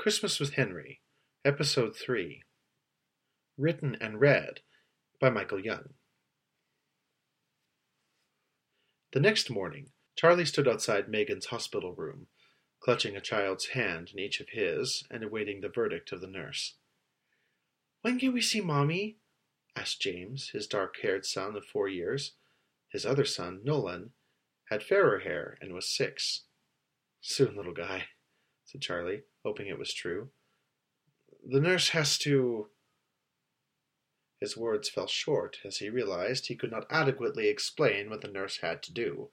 Christmas with Henry, Episode 3. Written and read by Michael Young. The next morning, Charlie stood outside Megan's hospital room, clutching a child's hand in each of his and awaiting the verdict of the nurse. When can we see Mommy? asked James, his dark haired son of four years. His other son, Nolan, had fairer hair and was six. Soon, little guy, said Charlie hoping it was true. The nurse has to. His words fell short as he realized he could not adequately explain what the nurse had to do.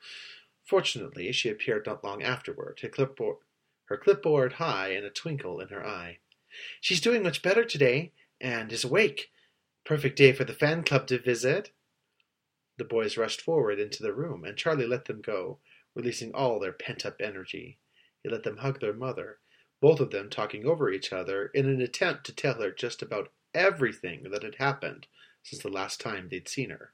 Fortunately, she appeared not long afterward, her clipboard, her clipboard high and a twinkle in her eye. She's doing much better today, and is awake. Perfect day for the fan club to visit. The boys rushed forward into the room, and Charlie let them go, releasing all their pent up energy. He let them hug their mother, both of them talking over each other in an attempt to tell her just about everything that had happened since the last time they'd seen her.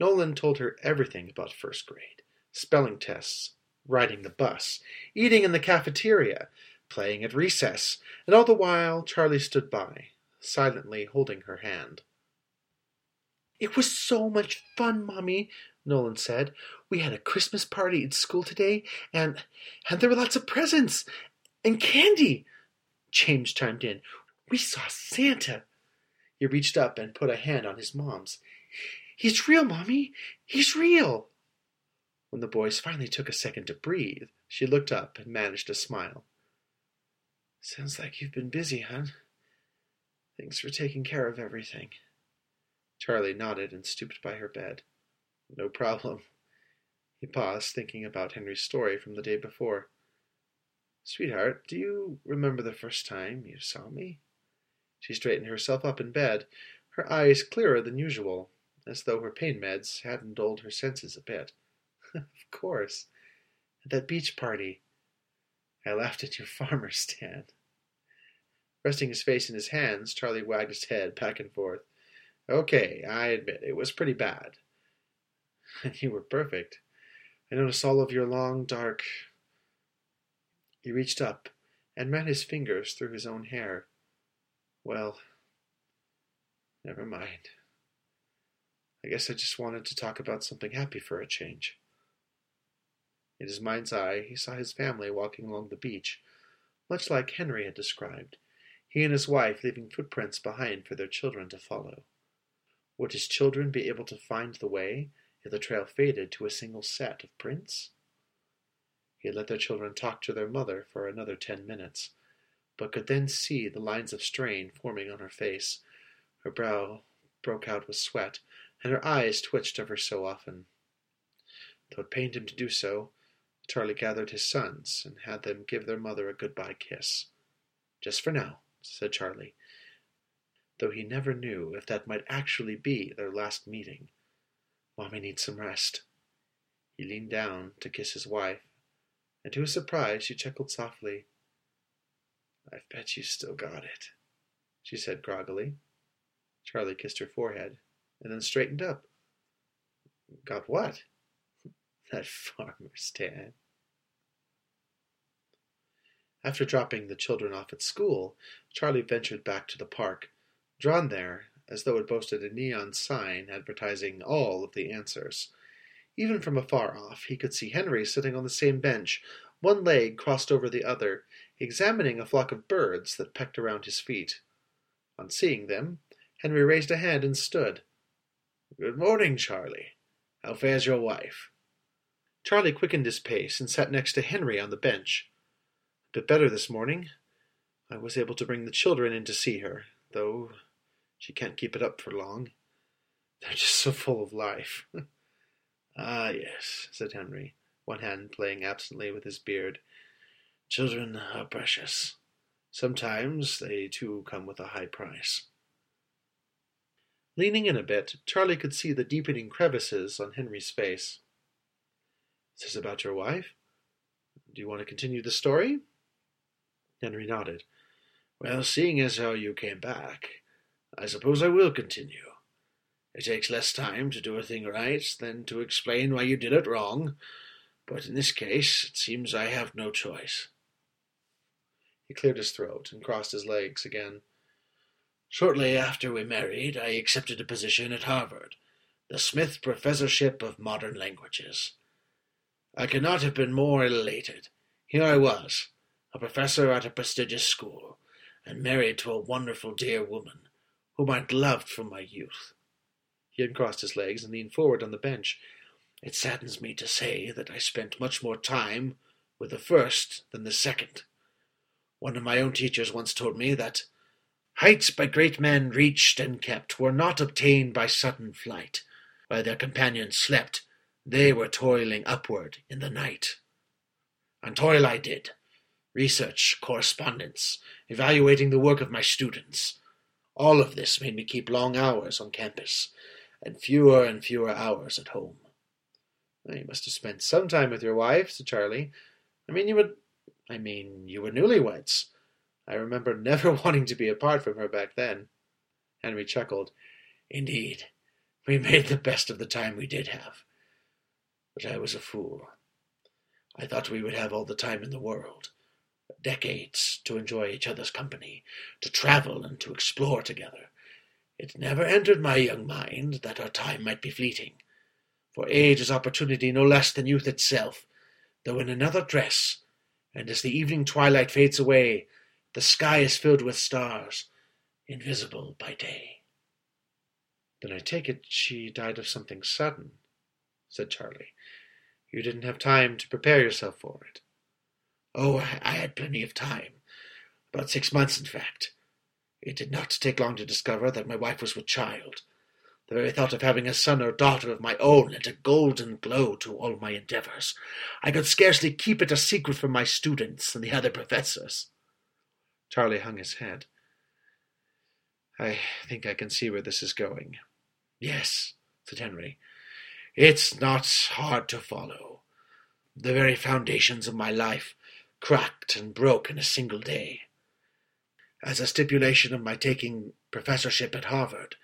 Nolan told her everything about first grade spelling tests, riding the bus, eating in the cafeteria, playing at recess, and all the while Charlie stood by, silently holding her hand. It was so much fun, Mommy, Nolan said. We had a Christmas party at school today, and and there were lots of presents, and candy. James chimed in. We saw Santa. He reached up and put a hand on his mom's. He's real, Mommy. He's real. When the boys finally took a second to breathe, she looked up and managed a smile. Sounds like you've been busy, hon. Thanks for taking care of everything. Charlie nodded and stooped by her bed. No problem. He paused, thinking about Henry's story from the day before. Sweetheart, do you remember the first time you saw me? She straightened herself up in bed, her eyes clearer than usual, as though her pain meds hadn't dulled her senses a bit. of course. At that beach party. I laughed at your farmer stand. Resting his face in his hands, Charlie wagged his head back and forth. Okay, I admit it was pretty bad. And you were perfect. I noticed all of your long, dark, he reached up and ran his fingers through his own hair. Well, never mind. I guess I just wanted to talk about something happy for a change. In his mind's eye, he saw his family walking along the beach, much like Henry had described, he and his wife leaving footprints behind for their children to follow. Would his children be able to find the way if the trail faded to a single set of prints? He let their children talk to their mother for another ten minutes, but could then see the lines of strain forming on her face. Her brow broke out with sweat, and her eyes twitched ever so often. Though it pained him to do so, Charlie gathered his sons and had them give their mother a goodbye kiss. Just for now, said Charlie, though he never knew if that might actually be their last meeting. Mommy needs some rest. He leaned down to kiss his wife and to his surprise she chuckled softly. I bet you still got it, she said groggily. Charlie kissed her forehead and then straightened up. Got what? that farmer's tan. After dropping the children off at school, Charlie ventured back to the park, drawn there as though it boasted a neon sign advertising all of the answers. Even from afar off, he could see Henry sitting on the same bench, one leg crossed over the other, examining a flock of birds that pecked around his feet. On seeing them, Henry raised a hand and stood. Good morning, Charlie. How fares your wife? Charlie quickened his pace and sat next to Henry on the bench. A bit better this morning. I was able to bring the children in to see her, though she can't keep it up for long. They're just so full of life. Ah, yes, said Henry, one hand playing absently with his beard. Children are precious. Sometimes they too come with a high price. Leaning in a bit, Charlie could see the deepening crevices on Henry's face. Is this about your wife? Do you want to continue the story? Henry nodded. Well, seeing as how you came back, I suppose I will continue. It takes less time to do a thing right than to explain why you did it wrong, but in this case it seems I have no choice. He cleared his throat and crossed his legs again. Shortly after we married, I accepted a position at Harvard, the Smith Professorship of Modern Languages. I could not have been more elated. Here I was, a professor at a prestigious school, and married to a wonderful dear woman, whom I'd loved from my youth. He uncrossed his legs and leaned forward on the bench. It saddens me to say that I spent much more time with the first than the second. One of my own teachers once told me that heights by great men reached and kept were not obtained by sudden flight. While their companions slept, they were toiling upward in the night. And toil I did, research, correspondence, evaluating the work of my students. All of this made me keep long hours on campus, and fewer and fewer hours at home. You must have spent some time with your wife, said Charlie. I mean, you would. I mean, you were newlyweds. I remember never wanting to be apart from her back then. Henry chuckled. Indeed, we made the best of the time we did have. But I was a fool. I thought we would have all the time in the world, decades to enjoy each other's company, to travel and to explore together. It never entered my young mind that our time might be fleeting, for age is opportunity no less than youth itself, though in another dress, and as the evening twilight fades away, the sky is filled with stars, invisible by day. Then I take it she died of something sudden, said Charlie. You didn't have time to prepare yourself for it. Oh, I had plenty of time. About six months, in fact. It did not take long to discover that my wife was with child. The very thought of having a son or daughter of my own lent a golden glow to all my endeavors. I could scarcely keep it a secret from my students and the other professors. Charlie hung his head. I think I can see where this is going. Yes, said Henry. It's not hard to follow. The very foundations of my life cracked and broke in a single day. As a stipulation of my taking professorship at Harvard,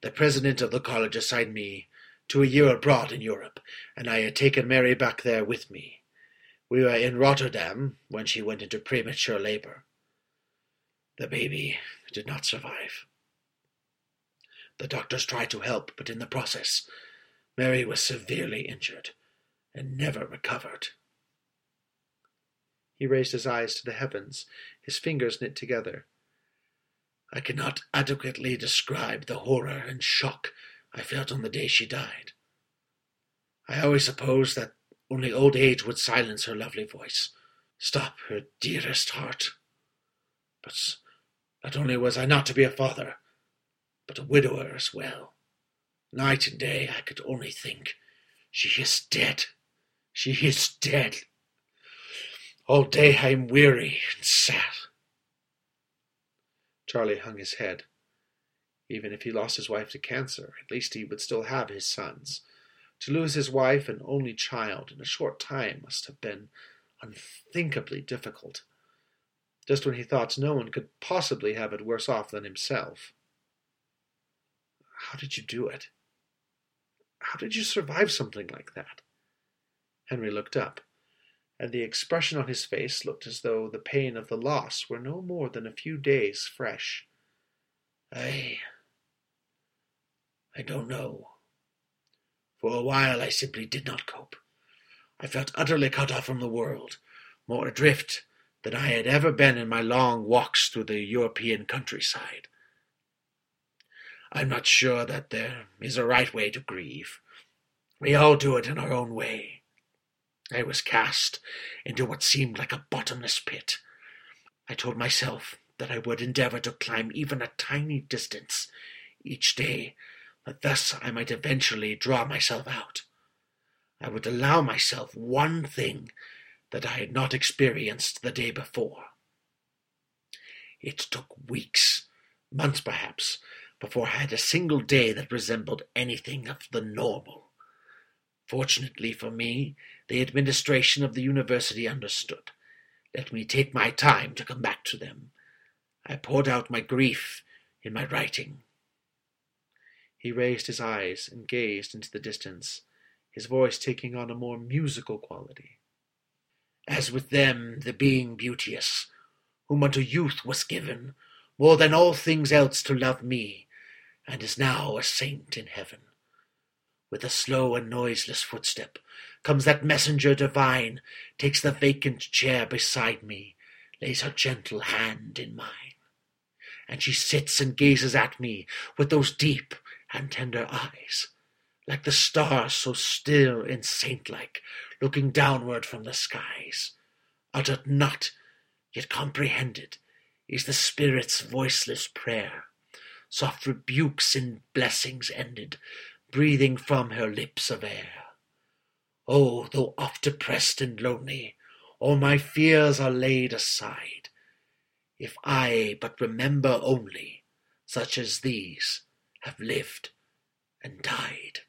the president of the college assigned me to a year abroad in Europe, and I had taken Mary back there with me. We were in Rotterdam when she went into premature labor. The baby did not survive. The doctors tried to help, but in the process, Mary was severely injured and never recovered. He raised his eyes to the heavens, his fingers knit together. I cannot adequately describe the horror and shock I felt on the day she died. I always supposed that only old age would silence her lovely voice, stop her dearest heart. But not only was I not to be a father, but a widower as well. Night and day I could only think, She is dead. She is dead. All day I am weary and sad. Charlie hung his head. Even if he lost his wife to cancer, at least he would still have his sons. To lose his wife and only child in a short time must have been unthinkably difficult. Just when he thought no one could possibly have it worse off than himself. How did you do it? How did you survive something like that? Henry looked up, and the expression on his face looked as though the pain of the loss were no more than a few days fresh. I. I don't know. For a while I simply did not cope. I felt utterly cut off from the world, more adrift than I had ever been in my long walks through the European countryside. I'm not sure that there is a right way to grieve. We all do it in our own way. I was cast into what seemed like a bottomless pit. I told myself that I would endeavor to climb even a tiny distance each day, that thus I might eventually draw myself out. I would allow myself one thing that I had not experienced the day before. It took weeks, months perhaps, before I had a single day that resembled anything of the normal. Fortunately for me, the administration of the university understood. Let me take my time to come back to them. I poured out my grief in my writing. He raised his eyes and gazed into the distance, his voice taking on a more musical quality. As with them, the being beauteous, whom unto youth was given, more than all things else to love me, and is now a saint in heaven. With a slow and noiseless footstep comes that messenger divine, takes the vacant chair beside me, lays her gentle hand in mine. And she sits and gazes at me with those deep and tender eyes, like the stars so still and saint-like, looking downward from the skies. Uttered not, yet comprehended, is the Spirit's voiceless prayer, soft rebukes in blessings ended, breathing from her lips of air. Oh, though oft depressed and lonely, all my fears are laid aside, if I but remember only such as these have lived and died.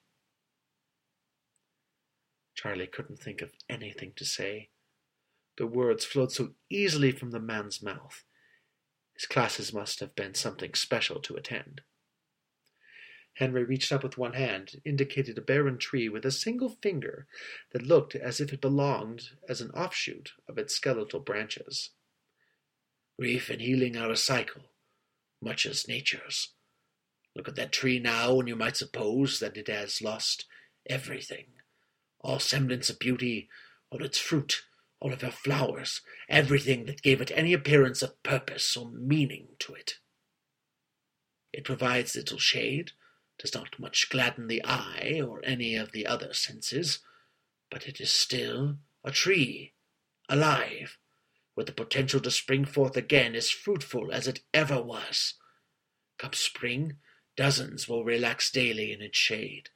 Charlie couldn't think of anything to say. The words flowed so easily from the man's mouth. His classes must have been something special to attend. Henry reached up with one hand, indicated a barren tree with a single finger that looked as if it belonged as an offshoot of its skeletal branches. Grief and healing are a cycle, much as nature's. Look at that tree now, and you might suppose that it has lost everything all semblance of beauty, all its fruit, all of her flowers, everything that gave it any appearance of purpose or meaning to it. It provides little shade, does not much gladden the eye or any of the other senses, but it is still a tree, alive, with the potential to spring forth again as fruitful as it ever was. Come spring, dozens will relax daily in its shade,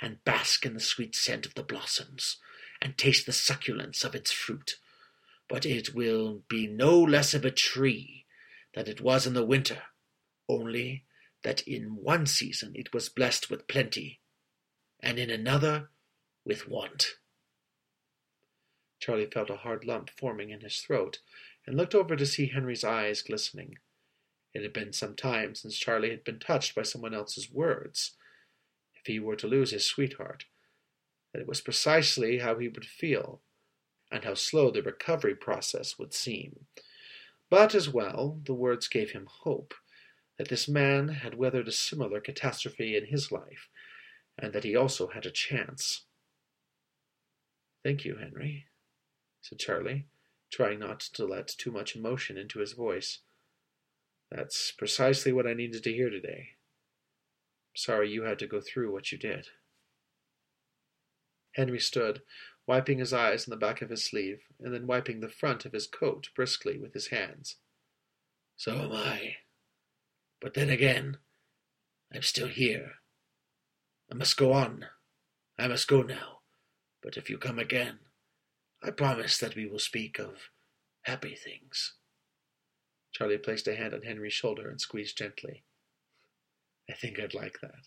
and bask in the sweet scent of the blossoms, and taste the succulence of its fruit. But it will be no less of a tree than it was in the winter, only that in one season it was blessed with plenty, and in another with want. Charlie felt a hard lump forming in his throat, and looked over to see Henry's eyes glistening. It had been some time since Charlie had been touched by someone else's words. If he were to lose his sweetheart, that it was precisely how he would feel, and how slow the recovery process would seem. But as well, the words gave him hope that this man had weathered a similar catastrophe in his life, and that he also had a chance. Thank you, Henry, said Charlie, trying not to let too much emotion into his voice. That's precisely what I needed to hear today. Sorry you had to go through what you did. Henry stood, wiping his eyes on the back of his sleeve, and then wiping the front of his coat briskly with his hands. So am I, but then again, I'm still here. I must go on. I must go now. But if you come again, I promise that we will speak of happy things. Charlie placed a hand on Henry's shoulder and squeezed gently. I think I'd like that.